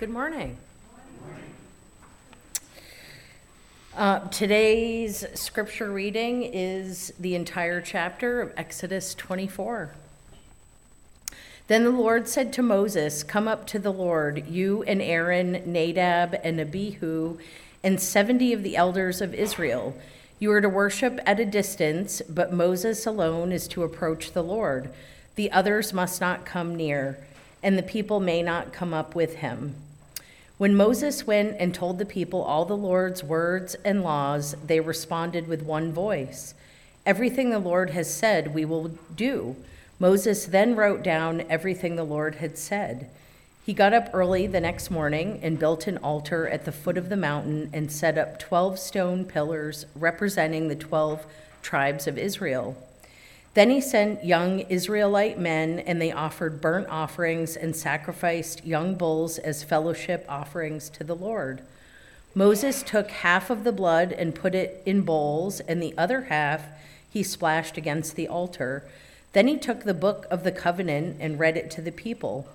Good morning. Uh, today's scripture reading is the entire chapter of Exodus 24. Then the Lord said to Moses, Come up to the Lord, you and Aaron, Nadab, and Abihu, and 70 of the elders of Israel. You are to worship at a distance, but Moses alone is to approach the Lord. The others must not come near, and the people may not come up with him. When Moses went and told the people all the Lord's words and laws, they responded with one voice Everything the Lord has said, we will do. Moses then wrote down everything the Lord had said. He got up early the next morning and built an altar at the foot of the mountain and set up 12 stone pillars representing the 12 tribes of Israel. Then he sent young Israelite men, and they offered burnt offerings and sacrificed young bulls as fellowship offerings to the Lord. Moses took half of the blood and put it in bowls, and the other half he splashed against the altar. Then he took the book of the covenant and read it to the people.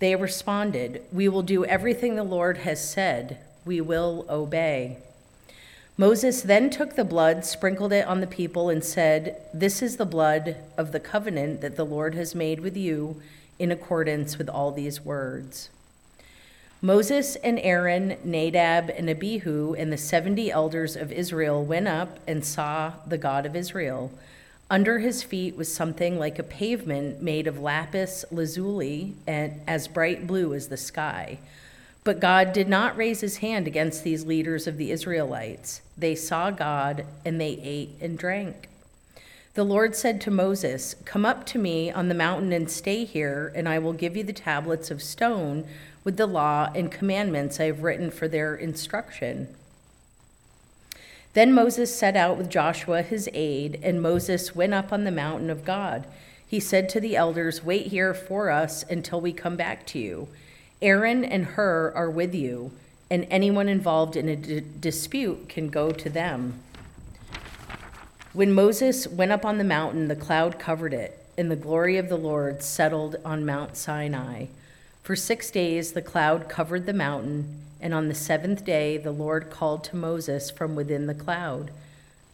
They responded, We will do everything the Lord has said. We will obey. Moses then took the blood, sprinkled it on the people, and said, This is the blood of the covenant that the Lord has made with you in accordance with all these words. Moses and Aaron, Nadab and Abihu, and the 70 elders of Israel went up and saw the God of Israel. Under his feet was something like a pavement made of lapis lazuli and as bright blue as the sky. But God did not raise his hand against these leaders of the Israelites. They saw God and they ate and drank. The Lord said to Moses, Come up to me on the mountain and stay here, and I will give you the tablets of stone with the law and commandments I have written for their instruction. Then Moses set out with Joshua his aide, and Moses went up on the mountain of God. He said to the elders, Wait here for us until we come back to you. Aaron and Hur are with you, and anyone involved in a d- dispute can go to them. When Moses went up on the mountain, the cloud covered it, and the glory of the Lord settled on Mount Sinai. For six days the cloud covered the mountain and on the seventh day, the Lord called to Moses from within the cloud.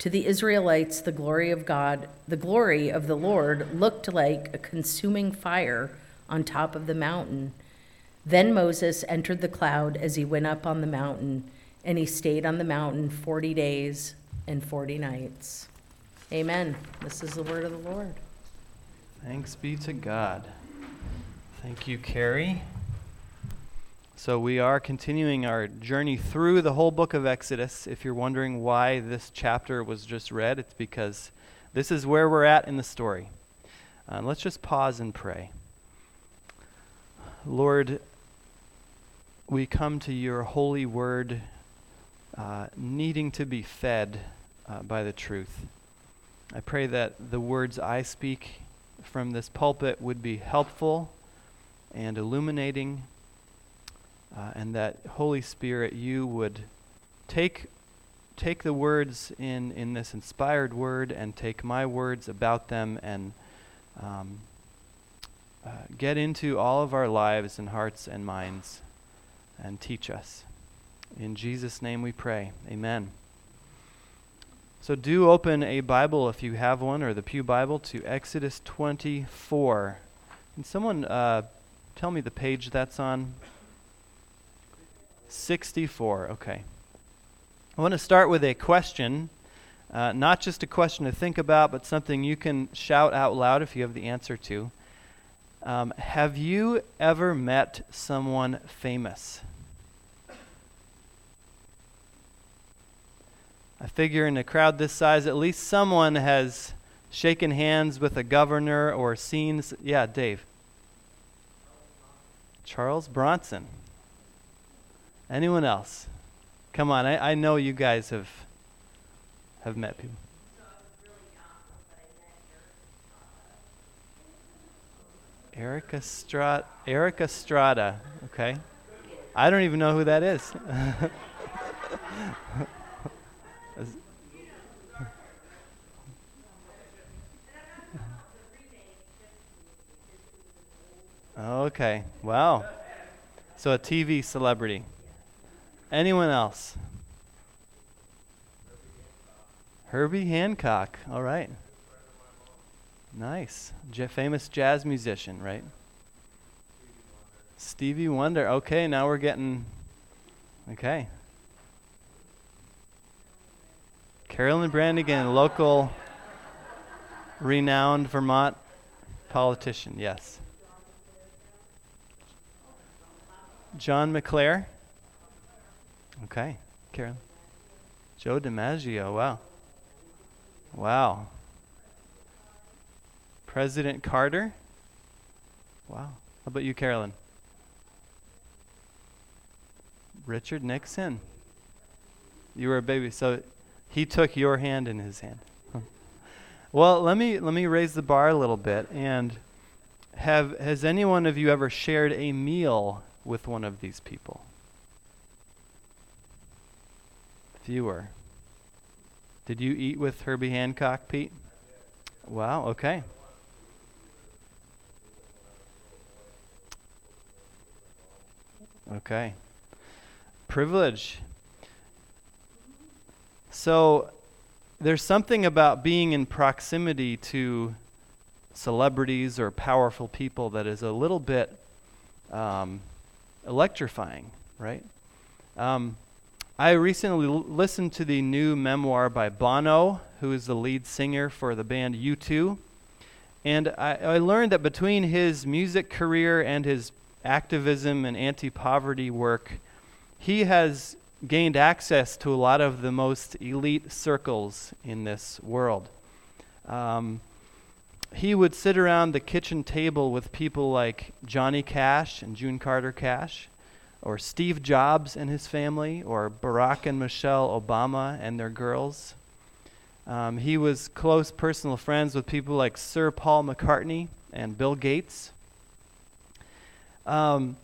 To the Israelites, the glory of God, the glory of the Lord looked like a consuming fire on top of the mountain. Then Moses entered the cloud as he went up on the mountain, and he stayed on the mountain 40 days and 40 nights. Amen. This is the word of the Lord. Thanks be to God. Thank you, Carrie. So, we are continuing our journey through the whole book of Exodus. If you're wondering why this chapter was just read, it's because this is where we're at in the story. Uh, let's just pause and pray. Lord, we come to your holy word uh, needing to be fed uh, by the truth. I pray that the words I speak from this pulpit would be helpful and illuminating uh, and that Holy Spirit, you would take take the words in in this inspired word and take my words about them and um, uh, get into all of our lives and hearts and minds and teach us. In Jesus' name we pray. Amen. So do open a Bible if you have one, or the Pew Bible, to Exodus 24. Can someone uh, tell me the page that's on? 64, okay. I want to start with a question, uh, not just a question to think about, but something you can shout out loud if you have the answer to. Um, have you ever met someone famous? I figure in a crowd this size, at least someone has shaken hands with a governor or seen. Yeah, Dave. Charles Bronson. Anyone else? Come on, I, I know you guys have have met people. Erica Estrada. Erik Estrada. Okay. I don't even know who that is. okay. Wow. So a TV celebrity. Anyone else? Herbie Hancock. All right. Nice. J- famous jazz musician, right? Stevie Wonder. Okay, now we're getting. Okay. Carolyn Branagan, local renowned Vermont politician, yes. John McClare. Okay, Carolyn. Joe DiMaggio, wow. Wow. President Carter. Wow. How about you, Carolyn? Richard Nixon. You were a baby, so he took your hand in his hand. Well, let me let me raise the bar a little bit and have has any one of you ever shared a meal with one of these people? Fewer. Did you eat with Herbie Hancock, Pete? Wow, okay. Okay. Privilege. So there's something about being in proximity to celebrities or powerful people that is a little bit um, electrifying, right? Um, I recently l- listened to the new memoir by Bono, who is the lead singer for the band U2. And I, I learned that between his music career and his activism and anti poverty work, he has gained access to a lot of the most elite circles in this world. Um, he would sit around the kitchen table with people like Johnny Cash and June Carter Cash, or Steve Jobs and his family, or Barack and Michelle Obama and their girls. Um, he was close personal friends with people like Sir Paul McCartney and Bill Gates. Um,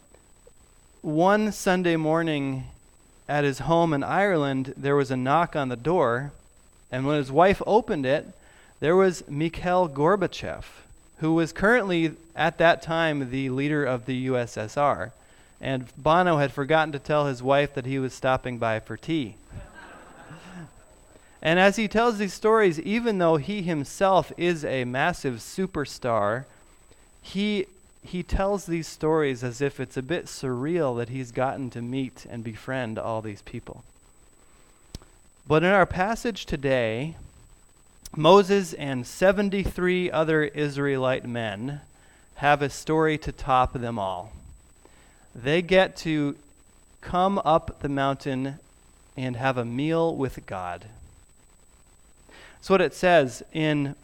one Sunday morning at his home in Ireland, there was a knock on the door, and when his wife opened it, there was Mikhail Gorbachev, who was currently at that time the leader of the USSR. And Bono had forgotten to tell his wife that he was stopping by for tea. and as he tells these stories, even though he himself is a massive superstar, he he tells these stories as if it's a bit surreal that he's gotten to meet and befriend all these people. But in our passage today, Moses and 73 other Israelite men have a story to top them all. They get to come up the mountain and have a meal with God. That's what it says in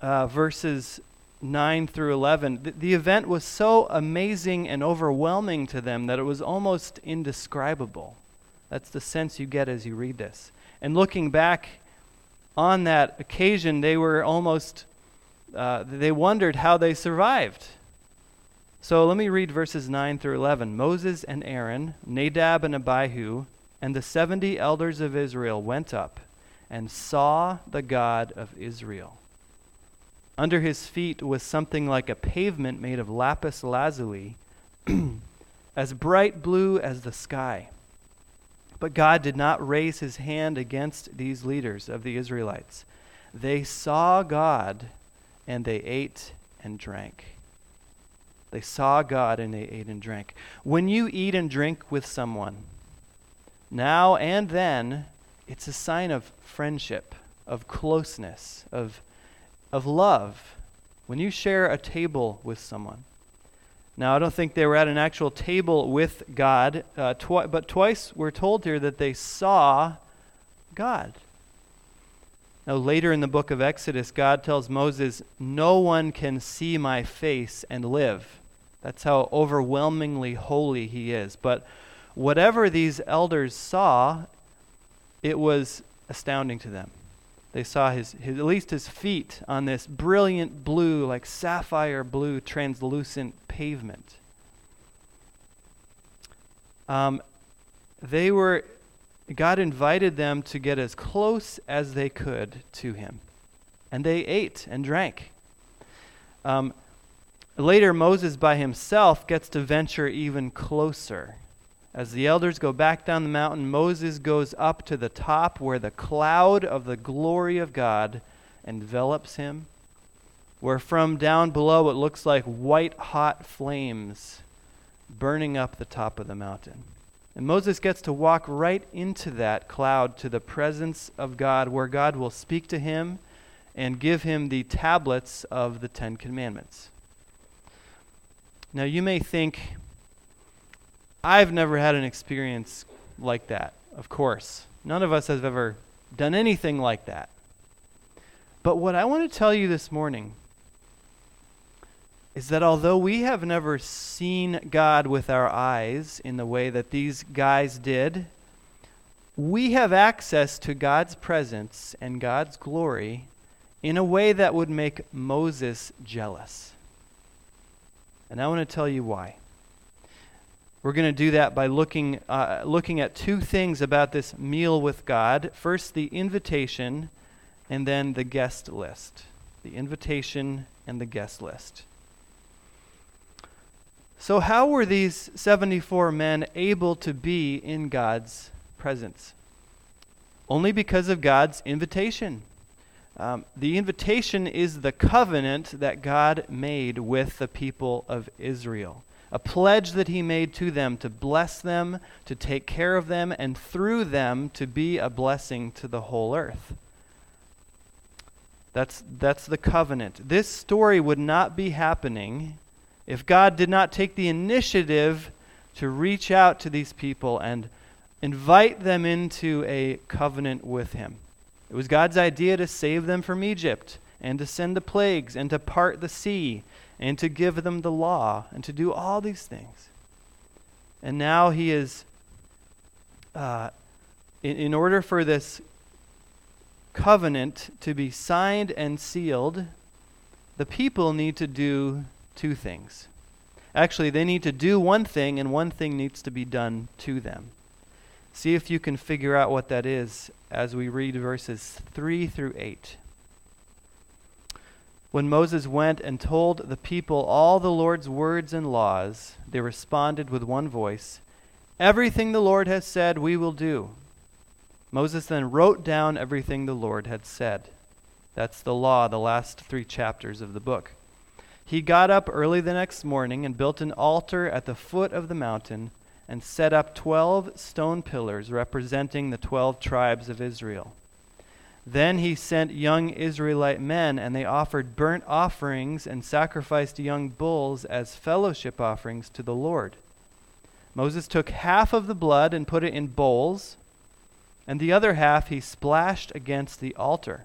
uh, verses 9 through 11, the, the event was so amazing and overwhelming to them that it was almost indescribable. That's the sense you get as you read this. And looking back on that occasion, they were almost, uh, they wondered how they survived. So let me read verses 9 through 11. Moses and Aaron, Nadab and Abihu, and the 70 elders of Israel went up and saw the God of Israel. Under his feet was something like a pavement made of lapis lazuli, as bright blue as the sky. But God did not raise his hand against these leaders of the Israelites. They saw God and they ate and drank. They saw God and they ate and drank. When you eat and drink with someone, now and then, it's a sign of friendship, of closeness, of of love when you share a table with someone. Now, I don't think they were at an actual table with God, uh, twi- but twice we're told here that they saw God. Now, later in the book of Exodus, God tells Moses, No one can see my face and live. That's how overwhelmingly holy he is. But whatever these elders saw, it was astounding to them. They saw his, his, at least his feet on this brilliant blue, like sapphire blue, translucent pavement. Um, they were, God invited them to get as close as they could to him. And they ate and drank. Um, Later, Moses by himself gets to venture even closer. As the elders go back down the mountain, Moses goes up to the top where the cloud of the glory of God envelops him, where from down below it looks like white hot flames burning up the top of the mountain. And Moses gets to walk right into that cloud to the presence of God, where God will speak to him and give him the tablets of the Ten Commandments. Now, you may think, I've never had an experience like that. Of course. None of us have ever done anything like that. But what I want to tell you this morning is that although we have never seen God with our eyes in the way that these guys did, we have access to God's presence and God's glory in a way that would make Moses jealous. And I want to tell you why. We're going to do that by looking, uh, looking at two things about this meal with God. First, the invitation, and then the guest list. The invitation and the guest list. So, how were these 74 men able to be in God's presence? Only because of God's invitation. Um, the invitation is the covenant that God made with the people of Israel a pledge that he made to them to bless them, to take care of them, and through them to be a blessing to the whole earth. That's, that's the covenant. This story would not be happening if God did not take the initiative to reach out to these people and invite them into a covenant with him. It was God's idea to save them from Egypt and to send the plagues and to part the sea and to give them the law and to do all these things. And now he is, uh, in, in order for this covenant to be signed and sealed, the people need to do two things. Actually, they need to do one thing, and one thing needs to be done to them. See if you can figure out what that is as we read verses 3 through 8. When Moses went and told the people all the Lord's words and laws, they responded with one voice Everything the Lord has said, we will do. Moses then wrote down everything the Lord had said. That's the law, the last three chapters of the book. He got up early the next morning and built an altar at the foot of the mountain and set up twelve stone pillars representing the twelve tribes of Israel. Then he sent young Israelite men, and they offered burnt offerings and sacrificed young bulls as fellowship offerings to the Lord. Moses took half of the blood and put it in bowls, and the other half he splashed against the altar.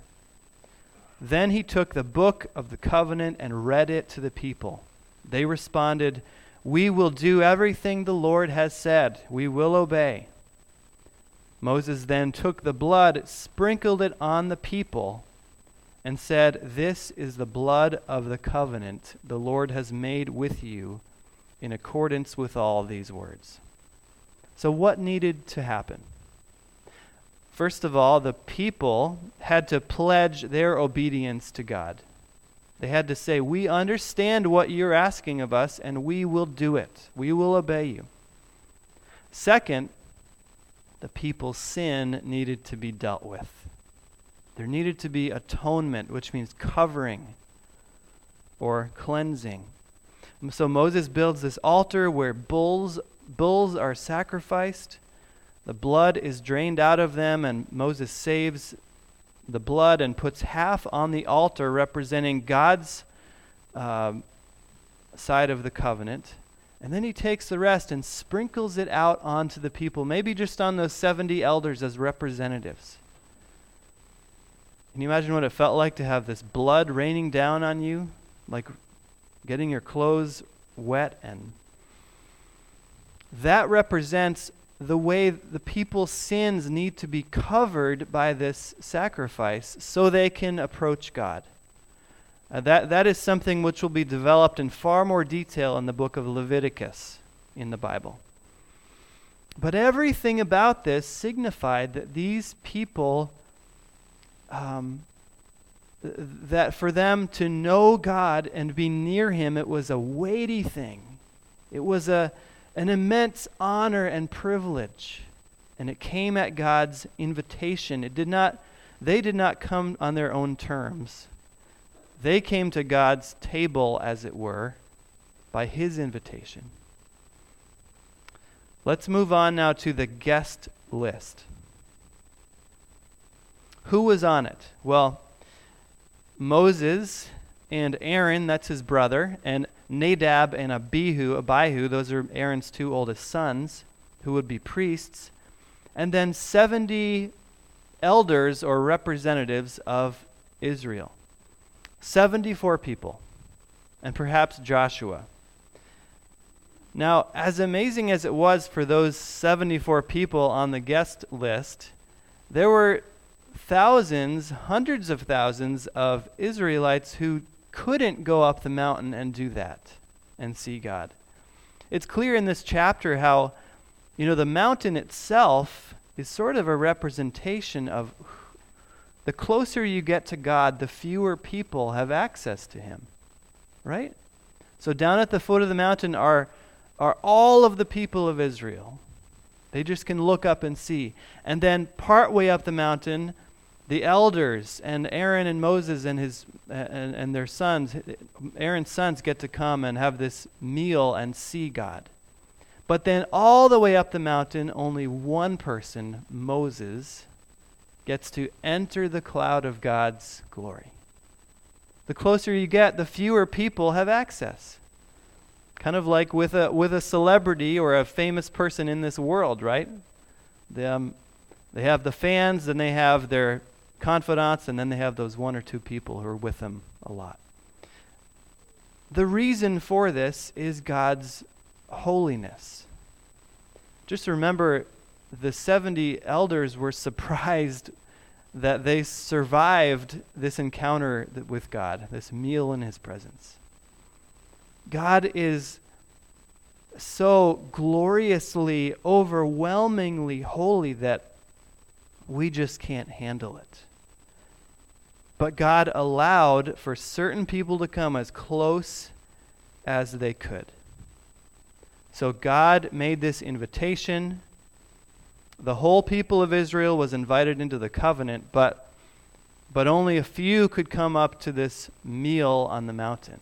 Then he took the book of the covenant and read it to the people. They responded, We will do everything the Lord has said, we will obey. Moses then took the blood, sprinkled it on the people, and said, This is the blood of the covenant the Lord has made with you in accordance with all these words. So, what needed to happen? First of all, the people had to pledge their obedience to God. They had to say, We understand what you're asking of us, and we will do it. We will obey you. Second, the people's sin needed to be dealt with. There needed to be atonement, which means covering or cleansing. So Moses builds this altar where bulls, bulls are sacrificed. The blood is drained out of them, and Moses saves the blood and puts half on the altar, representing God's uh, side of the covenant, and then he takes the rest and sprinkles it out onto the people, maybe just on those 70 elders as representatives. Can you imagine what it felt like to have this blood raining down on you? Like getting your clothes wet and that represents the way the people's sins need to be covered by this sacrifice so they can approach God. Uh, that, that is something which will be developed in far more detail in the book of Leviticus in the Bible. But everything about this signified that these people um, that for them to know God and be near Him, it was a weighty thing. It was a, an immense honor and privilege. And it came at God's invitation. It did not, they did not come on their own terms. They came to God's table, as it were, by His invitation. Let's move on now to the guest list. Who was on it? Well, Moses and Aaron, that's his brother, and Nadab and Abihu, Abihu, those are Aaron's two oldest sons, who would be priests, and then 70 elders or representatives of Israel. 74 people, and perhaps Joshua. Now, as amazing as it was for those 74 people on the guest list, there were thousands, hundreds of thousands of Israelites who couldn't go up the mountain and do that and see God. It's clear in this chapter how, you know, the mountain itself is sort of a representation of the closer you get to God, the fewer people have access to Him. Right? So down at the foot of the mountain are, are all of the people of Israel. They just can look up and see. And then part way up the mountain, the elders and Aaron and Moses and his and, and their sons, Aaron's sons get to come and have this meal and see God. But then all the way up the mountain, only one person, Moses, gets to enter the cloud of God's glory. The closer you get, the fewer people have access. Kind of like with a with a celebrity or a famous person in this world, right? They, um, they have the fans, then they have their confidants, and then they have those one or two people who are with them a lot. The reason for this is God's holiness. Just remember the 70 elders were surprised that they survived this encounter with God, this meal in His presence. God is so gloriously, overwhelmingly holy that we just can't handle it. But God allowed for certain people to come as close as they could. So God made this invitation. The whole people of Israel was invited into the covenant, but but only a few could come up to this meal on the mountain.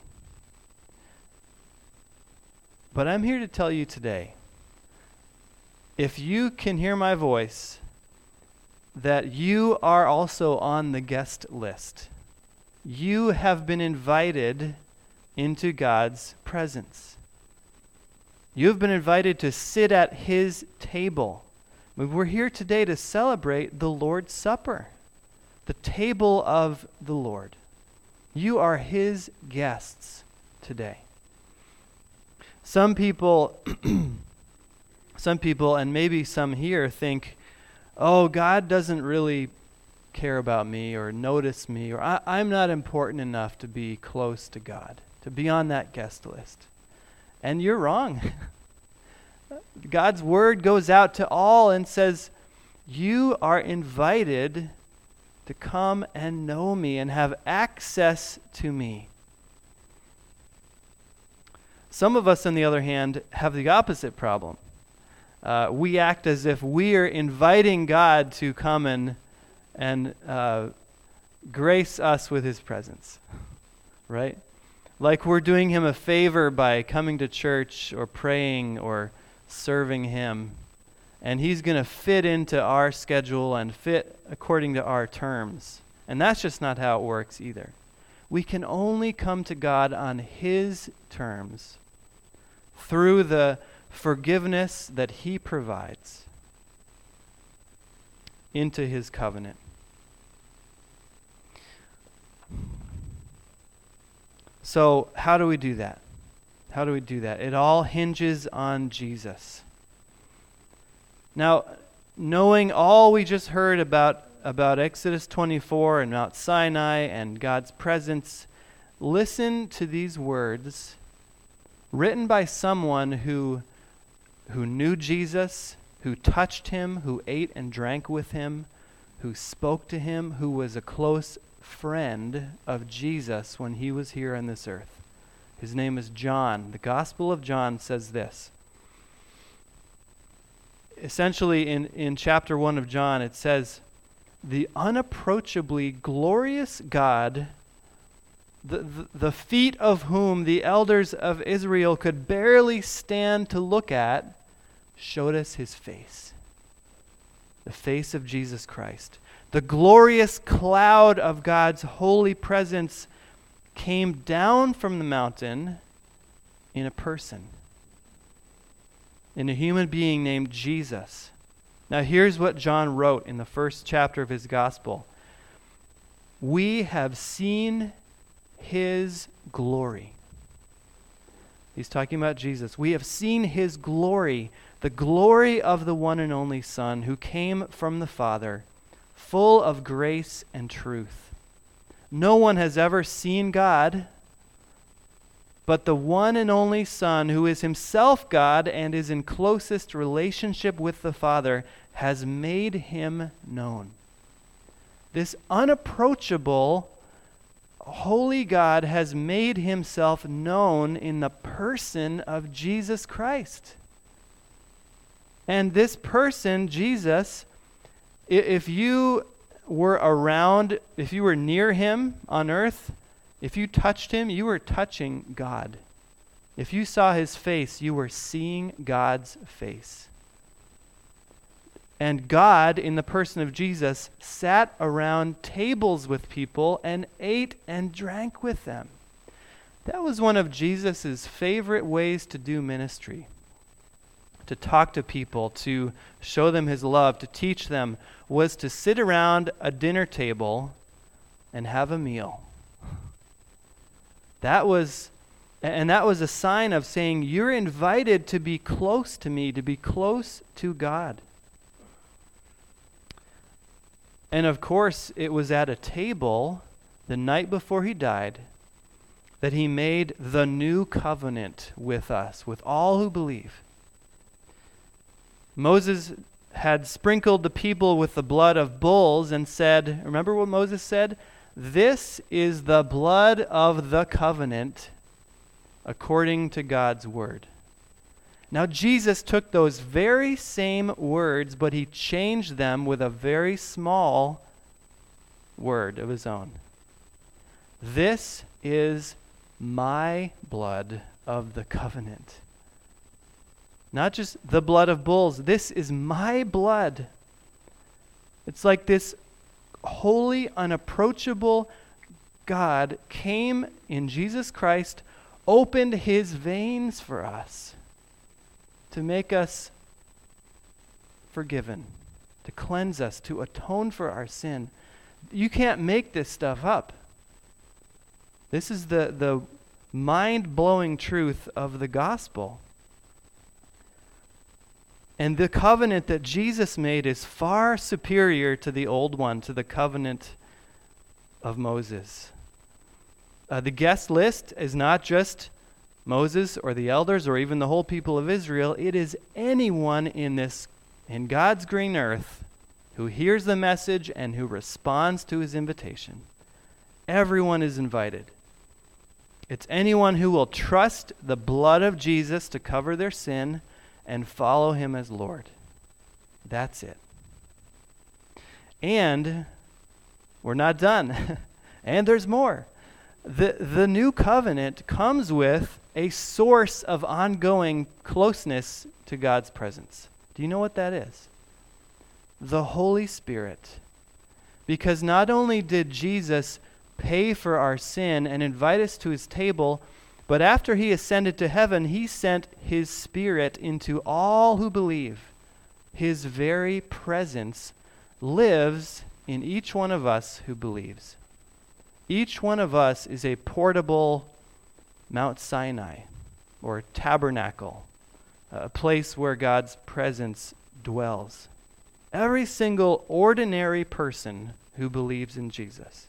But I'm here to tell you today if you can hear my voice that you are also on the guest list. You have been invited into God's presence. You have been invited to sit at His table. We're here today to celebrate the Lord's Supper, the table of the Lord. You are His guests today. Some people, some people, and maybe some here think, oh, God doesn't really care about me or notice me, or I, I'm not important enough to be close to God, to be on that guest list. And you're wrong. God's word goes out to all and says, You are invited to come and know me and have access to me. Some of us, on the other hand, have the opposite problem uh, we act as if we are inviting God to come and, and uh, grace us with his presence, right? Like we're doing him a favor by coming to church or praying or serving him. And he's going to fit into our schedule and fit according to our terms. And that's just not how it works either. We can only come to God on his terms through the forgiveness that He provides into His covenant. So, how do we do that? How do we do that? It all hinges on Jesus. Now, knowing all we just heard about, about Exodus 24 and Mount Sinai and God's presence, listen to these words written by someone who who knew Jesus, who touched him, who ate and drank with him, who spoke to him, who was a close friend of Jesus when he was here on this earth. His name is John. The Gospel of John says this. Essentially, in, in chapter 1 of John, it says, The unapproachably glorious God, the, the, the feet of whom the elders of Israel could barely stand to look at, showed us his face. The face of Jesus Christ. The glorious cloud of God's holy presence came down from the mountain in a person, in a human being named Jesus. Now, here's what John wrote in the first chapter of his gospel We have seen his glory. He's talking about Jesus. We have seen his glory, the glory of the one and only Son who came from the Father, full of grace and truth. No one has ever seen God, but the one and only Son, who is himself God and is in closest relationship with the Father, has made him known. This unapproachable, holy God has made himself known in the person of Jesus Christ. And this person, Jesus, if you were around, if you were near him on earth, if you touched him, you were touching God. If you saw his face, you were seeing God's face. And God, in the person of Jesus, sat around tables with people and ate and drank with them. That was one of Jesus' favorite ways to do ministry to talk to people, to show them his love, to teach them, was to sit around a dinner table and have a meal. That was and that was a sign of saying you're invited to be close to me, to be close to God. And of course, it was at a table the night before he died that he made the new covenant with us, with all who believe. Moses had sprinkled the people with the blood of bulls and said, Remember what Moses said? This is the blood of the covenant according to God's word. Now, Jesus took those very same words, but he changed them with a very small word of his own. This is my blood of the covenant not just the blood of bulls. This is my blood. It's like this holy, unapproachable God came in Jesus Christ, opened his veins for us to make us forgiven, to cleanse us, to atone for our sin. You can't make this stuff up. This is the, the mind blowing truth of the gospel. And the covenant that Jesus made is far superior to the old one, to the covenant of Moses. Uh, the guest list is not just Moses or the elders or even the whole people of Israel. It is anyone in this, in God's green earth, who hears the message and who responds to his invitation. Everyone is invited. It's anyone who will trust the blood of Jesus to cover their sin and follow him as Lord. That's it. And we're not done. and there's more. The, the new covenant comes with a source of ongoing closeness to God's presence. Do you know what that is? The Holy Spirit. Because not only did Jesus pay for our sin and invite us to his table, but after he ascended to heaven, he sent his Spirit into all who believe. His very presence lives in each one of us who believes. Each one of us is a portable Mount Sinai or tabernacle, a place where God's presence dwells. Every single ordinary person who believes in Jesus.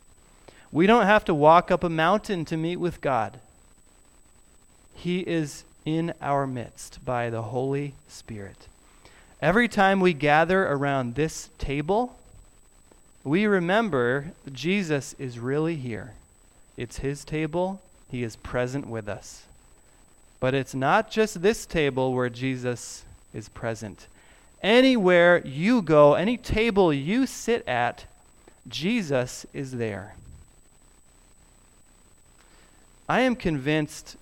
We don't have to walk up a mountain to meet with God. He is in our midst by the Holy Spirit. Every time we gather around this table, we remember Jesus is really here. It's his table, he is present with us. But it's not just this table where Jesus is present. Anywhere you go, any table you sit at, Jesus is there. I am convinced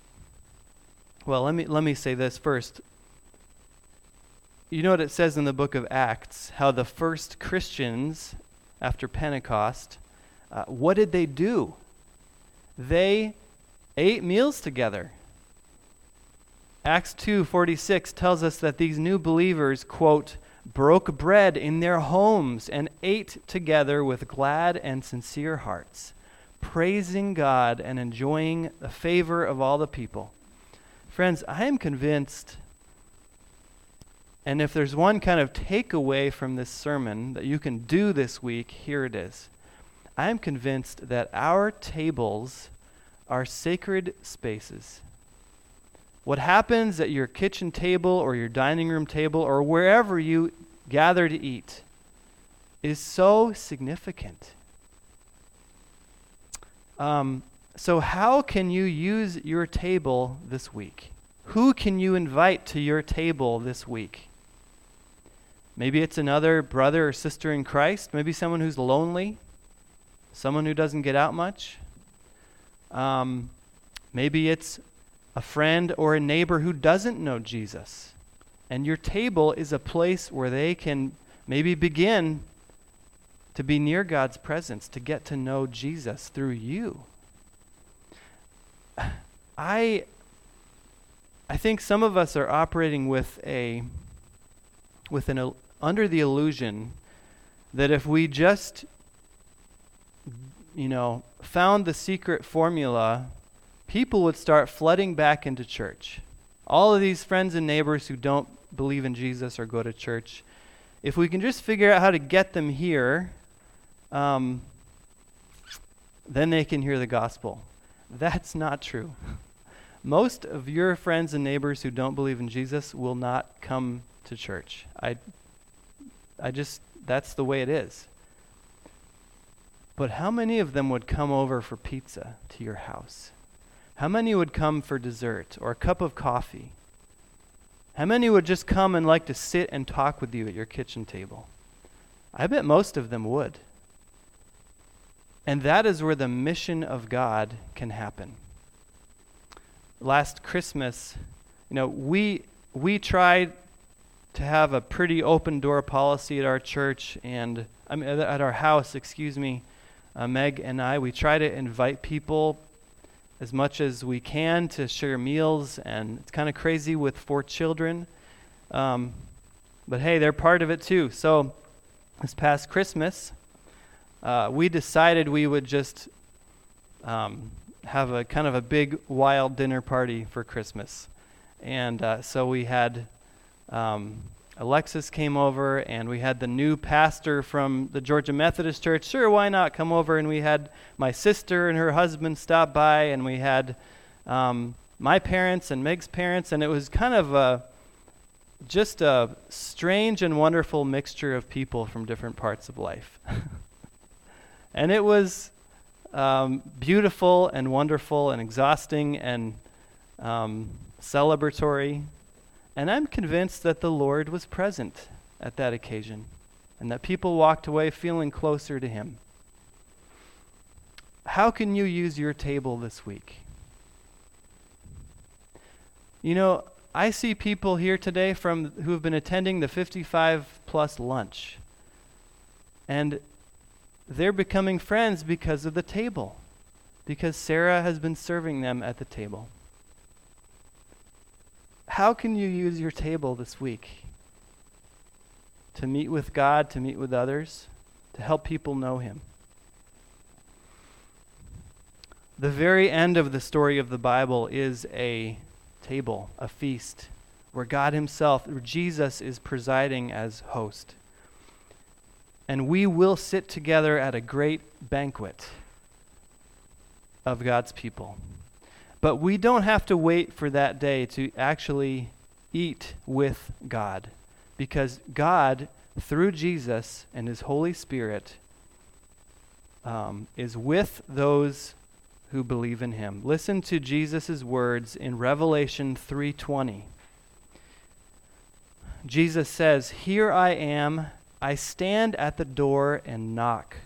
well, let me let me say this first. You know what it says in the book of Acts, how the first Christians after Pentecost, uh, what did they do? They ate meals together. Acts 2:46 tells us that these new believers quote broke bread in their homes and ate together with glad and sincere hearts, praising God and enjoying the favor of all the people. Friends, I am convinced and if there's one kind of takeaway from this sermon that you can do this week, here it is. I am convinced that our tables are sacred spaces. What happens at your kitchen table or your dining room table or wherever you gather to eat is so significant. Um, so, how can you use your table this week? Who can you invite to your table this week? Maybe it's another brother or sister in Christ. Maybe someone who's lonely, someone who doesn't get out much. Um, maybe it's a friend or a neighbor who doesn't know Jesus. And your table is a place where they can maybe begin to be near God's presence, to get to know Jesus through you. I I think some of us are operating with a with an under the illusion that if we just you know found the secret formula people would start flooding back into church. All of these friends and neighbors who don't believe in Jesus or go to church, if we can just figure out how to get them here, um, then they can hear the gospel. That's not true. Most of your friends and neighbors who don't believe in Jesus will not come to church. I, I just, that's the way it is. But how many of them would come over for pizza to your house? How many would come for dessert or a cup of coffee? How many would just come and like to sit and talk with you at your kitchen table? I bet most of them would. And that is where the mission of God can happen. Last Christmas, you know, we we tried to have a pretty open door policy at our church and I mean, at our house, excuse me. Uh, Meg and I, we try to invite people as much as we can to share meals, and it's kind of crazy with four children. Um, but hey, they're part of it too. So this past Christmas, uh, we decided we would just um, have a kind of a big wild dinner party for Christmas. And uh, so we had um, Alexis came over, and we had the new pastor from the Georgia Methodist Church. Sure, why not come over? And we had my sister and her husband stop by, and we had um, my parents and Meg's parents, and it was kind of a just a strange and wonderful mixture of people from different parts of life. and it was um, beautiful and wonderful and exhausting and um, celebratory and I'm convinced that the Lord was present at that occasion and that people walked away feeling closer to Him. How can you use your table this week? You know, I see people here today from who have been attending the 55 plus lunch. And they're becoming friends because of the table. Because Sarah has been serving them at the table. How can you use your table this week to meet with God, to meet with others, to help people know Him? The very end of the story of the Bible is a table, a feast, where God Himself, Jesus, is presiding as host. And we will sit together at a great banquet of God's people. But we don't have to wait for that day to actually eat with God because God, through Jesus and His Holy Spirit, um, is with those who believe in him. Listen to Jesus' words in Revelation 3:20. Jesus says, "Here I am, I stand at the door and knock.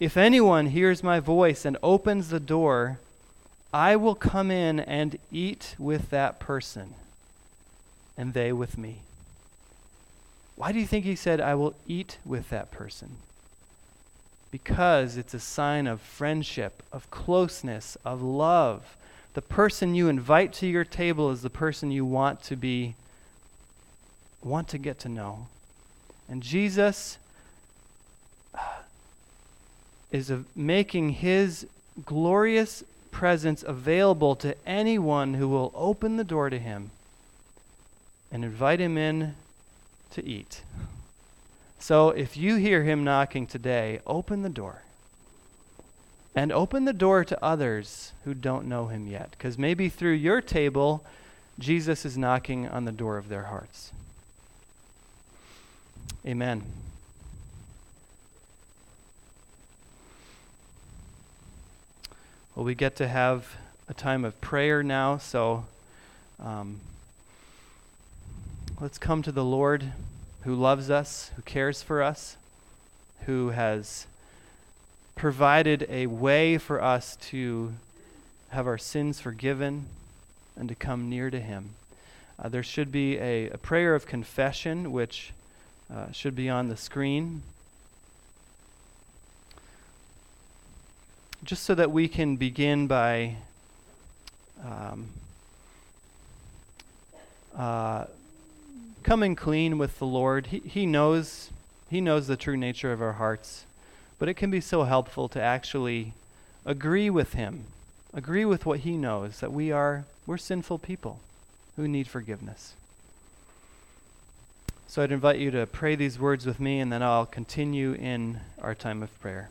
If anyone hears my voice and opens the door, I will come in and eat with that person, and they with me." Why do you think he said, I will eat with that person? Because it's a sign of friendship, of closeness, of love. The person you invite to your table is the person you want to be, want to get to know. And Jesus uh, is making his glorious presence available to anyone who will open the door to him and invite him in to eat. So if you hear him knocking today, open the door. And open the door to others who don't know him yet. Because maybe through your table, Jesus is knocking on the door of their hearts. Amen. Well, we get to have a time of prayer now, so. Um, Let's come to the Lord who loves us, who cares for us, who has provided a way for us to have our sins forgiven and to come near to Him. Uh, there should be a, a, prayer of confession, which uh, should be on the screen. Just so that we can begin by um, uh, coming clean with the Lord. He, he knows he knows the true nature of our hearts. But it can be so helpful to actually agree with him. Agree with what he knows that we are we're sinful people who need forgiveness. So I'd invite you to pray these words with me and then I'll continue in our time of prayer.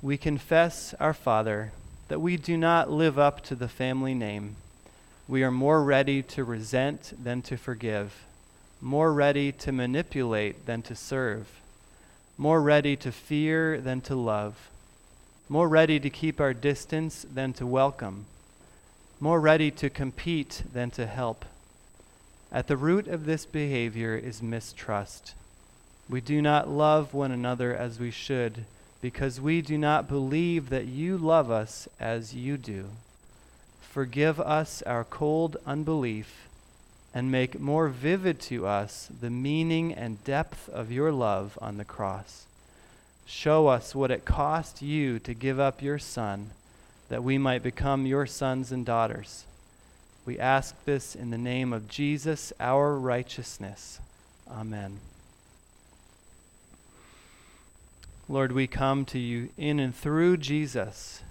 We confess, our Father, that we do not live up to the family name we are more ready to resent than to forgive, more ready to manipulate than to serve, more ready to fear than to love, more ready to keep our distance than to welcome, more ready to compete than to help. At the root of this behavior is mistrust. We do not love one another as we should because we do not believe that you love us as you do. Forgive us our cold unbelief and make more vivid to us the meaning and depth of your love on the cross. Show us what it cost you to give up your Son that we might become your sons and daughters. We ask this in the name of Jesus, our righteousness. Amen. Lord, we come to you in and through Jesus